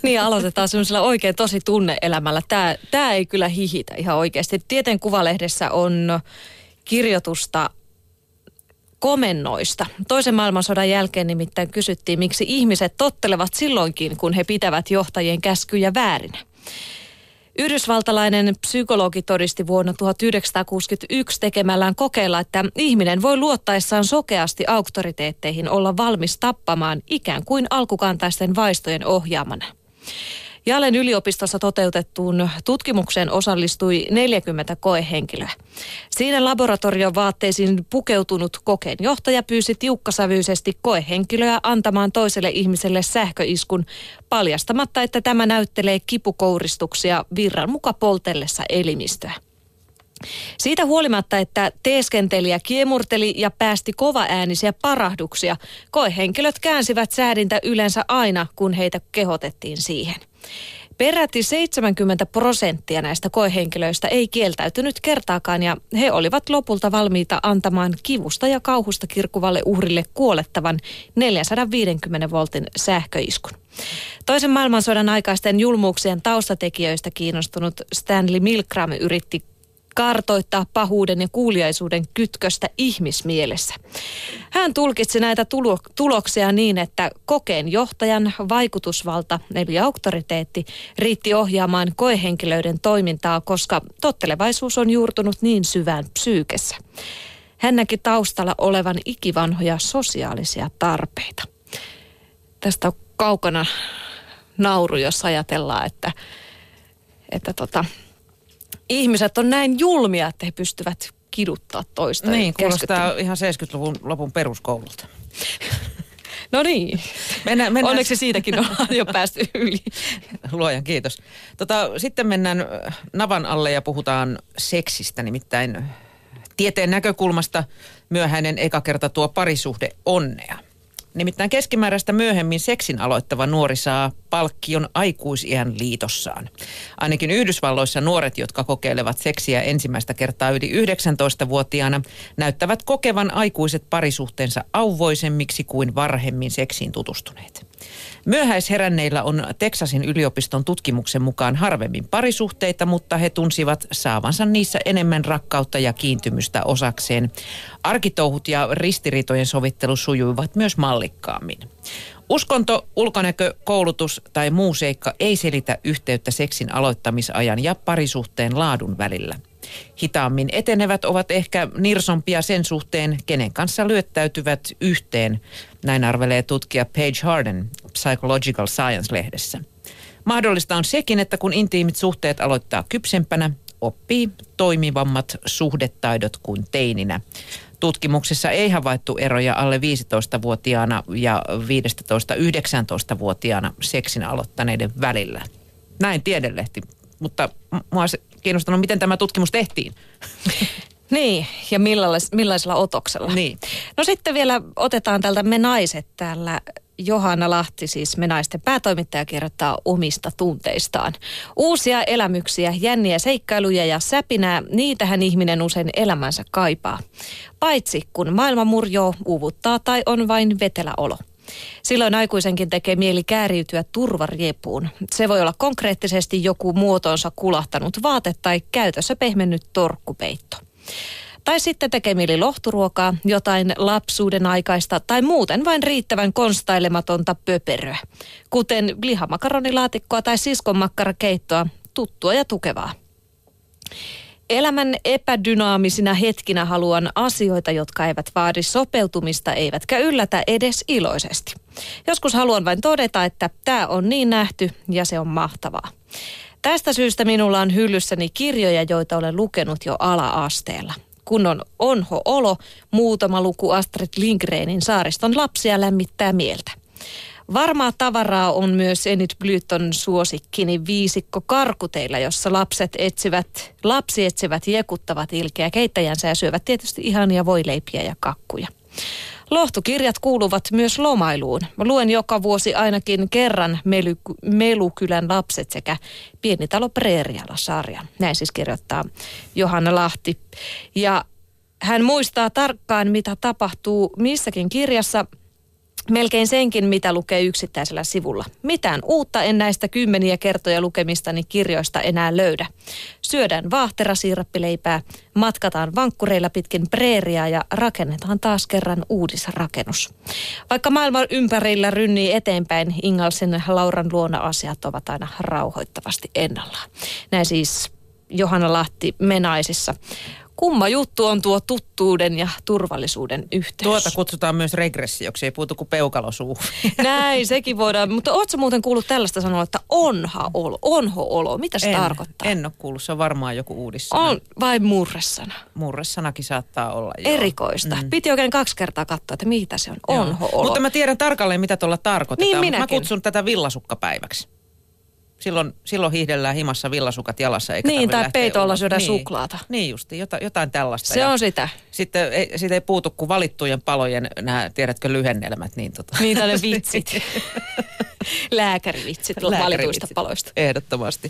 niin, aloitetaan semmoisella oikein tosi tunneelämällä. Tämä, tämä ei kyllä hihitä ihan oikeasti. Tieteen kuvalehdessä on kirjoitusta komennoista. Toisen maailmansodan jälkeen nimittäin kysyttiin, miksi ihmiset tottelevat silloinkin, kun he pitävät johtajien käskyjä väärinä. Yhdysvaltalainen psykologi todisti vuonna 1961 tekemällään kokeilla, että ihminen voi luottaessaan sokeasti auktoriteetteihin olla valmis tappamaan ikään kuin alkukantaisten vaistojen ohjaamana. Jalen yliopistossa toteutettuun tutkimukseen osallistui 40 koehenkilöä. Siinä laboratorion vaatteisiin pukeutunut kokeenjohtaja pyysi tiukkasävyisesti koehenkilöä antamaan toiselle ihmiselle sähköiskun paljastamatta, että tämä näyttelee kipukouristuksia virran muka poltellessa elimistöä. Siitä huolimatta, että teeskentelijä kiemurteli ja päästi kovaäänisiä parahduksia, koehenkilöt käänsivät säädintä yleensä aina, kun heitä kehotettiin siihen. Peräti 70 prosenttia näistä koehenkilöistä ei kieltäytynyt kertaakaan ja he olivat lopulta valmiita antamaan kivusta ja kauhusta kirkuvalle uhrille kuolettavan 450 voltin sähköiskun. Toisen maailmansodan aikaisten julmuuksien taustatekijöistä kiinnostunut Stanley Milgram yritti kartoittaa pahuuden ja kuuliaisuuden kytköstä ihmismielessä. Hän tulkitsi näitä tulo- tuloksia niin, että kokeen johtajan vaikutusvalta eli auktoriteetti riitti ohjaamaan koehenkilöiden toimintaa, koska tottelevaisuus on juurtunut niin syvään psyykessä. Hän näki taustalla olevan ikivanhoja sosiaalisia tarpeita. Tästä on kaukana nauru, jos ajatellaan, että, että tota, ihmiset on näin julmia, että he pystyvät kiduttaa toista. Niin, kuulostaa ihan 70-luvun lopun peruskoululta. No niin. Mennään, mennään. Onneksi siitäkin on jo päästy yli. Luojan kiitos. Tota, sitten mennään navan alle ja puhutaan seksistä, nimittäin tieteen näkökulmasta myöhäinen eka kerta tuo parisuhde onnea. Nimittäin keskimääräistä myöhemmin seksin aloittava nuori saa palkkion aikuisiän liitossaan. Ainakin Yhdysvalloissa nuoret, jotka kokeilevat seksiä ensimmäistä kertaa yli 19-vuotiaana, näyttävät kokevan aikuiset parisuhteensa auvoisemmiksi kuin varhemmin seksiin tutustuneet. Myöhäisheränneillä on Teksasin yliopiston tutkimuksen mukaan harvemmin parisuhteita, mutta he tunsivat saavansa niissä enemmän rakkautta ja kiintymystä osakseen. Arkitouhut ja ristiriitojen sovittelu sujuivat myös mallikkaammin. Uskonto, ulkonäkö, koulutus tai muu seikka ei selitä yhteyttä seksin aloittamisajan ja parisuhteen laadun välillä. Hitaammin etenevät ovat ehkä nirsompia sen suhteen, kenen kanssa lyöttäytyvät yhteen, näin arvelee tutkija Paige Harden Psychological Science-lehdessä. Mahdollista on sekin, että kun intiimit suhteet aloittaa kypsempänä, oppii toimivammat suhdetaidot kuin teininä. Tutkimuksessa ei havaittu eroja alle 15-vuotiaana ja 15-19-vuotiaana seksin aloittaneiden välillä. Näin tiedelehti, mutta mua kiinnostanut, miten tämä tutkimus tehtiin. Niin, ja millaisella, millaisella otoksella. Niin. No sitten vielä otetaan tältä Me naiset täällä. Johanna Lahti, siis Me naisten päätoimittaja, kirjoittaa omista tunteistaan. Uusia elämyksiä, jänniä seikkailuja ja säpinää, niitähän ihminen usein elämänsä kaipaa. Paitsi kun maailma murjoo, uuvuttaa tai on vain vetelä olo. Silloin aikuisenkin tekee mieli kääriytyä turvariepuun. Se voi olla konkreettisesti joku muotoonsa kulahtanut vaate tai käytössä pehmennyt torkkupeitto. Tai sitten tekee mieli lohturuokaa, jotain lapsuuden aikaista tai muuten vain riittävän konstailematonta pöperöä. Kuten lihamakaronilaatikoa tai siskonmakkarakeittoa, tuttua ja tukevaa. Elämän epädynaamisina hetkinä haluan asioita, jotka eivät vaadi sopeutumista eivätkä yllätä edes iloisesti. Joskus haluan vain todeta, että tämä on niin nähty ja se on mahtavaa. Tästä syystä minulla on hyllyssäni kirjoja, joita olen lukenut jo ala-asteella. Kun on onho olo, muutama luku Astrid Lindgrenin saariston lapsia lämmittää mieltä. Varmaa tavaraa on myös Enid Blyton suosikkini viisikko karkuteilla, jossa lapset etsivät, lapsi etsivät jekuttavat ilkeä keittäjänsä ja syövät tietysti ihania voileipiä ja kakkuja. Lohtukirjat kuuluvat myös lomailuun. Luen joka vuosi ainakin kerran Mely, Melukylän lapset sekä Pienitalo Preeriala-sarjan. Näin siis kirjoittaa Johanna Lahti. Ja hän muistaa tarkkaan, mitä tapahtuu missäkin kirjassa – Melkein senkin, mitä lukee yksittäisellä sivulla. Mitään uutta en näistä kymmeniä kertoja lukemistani kirjoista enää löydä. Syödään vaahterasiirappileipää, matkataan vankkureilla pitkin preeriaa ja rakennetaan taas kerran uudisrakennus. Vaikka maailman ympärillä rynnii eteenpäin, Ingalsen Lauran luona asiat ovat aina rauhoittavasti ennallaan. Näin siis Johanna Lahti Menaisissa. Kumma juttu on tuo tuttuuden ja turvallisuuden yhteys. Tuota kutsutaan myös regressioksi, ei puutu kuin peukalosuu. Näin, sekin voidaan. Mutta ootko muuten kuullut tällaista sanoa, että onha olo, onho olo? Mitä se en, tarkoittaa? En ole kuullut, se on varmaan joku uudissana. On, vai murresana? Murresanakin saattaa olla, joo. Erikoista. Mm. Piti oikein kaksi kertaa katsoa, että mitä se on, onho olo. Mutta mä tiedän tarkalleen, mitä tuolla tarkoitetaan. Niin Mä kutsun tätä villasukkapäiväksi silloin, silloin hiihdellään himassa villasukat jalassa. Eikä niin, tai peitolla syödä niin. suklaata. Niin justi, jotain, jotain tällaista. Se ja on sitä. Sitten ei, siitä ei puutu kuin valittujen palojen, nämä, tiedätkö, lyhennelmät. Niin, tota. niin tälle vitsit. Lääkärivitsit, Lääkärivitsit valituista paloista. Ehdottomasti.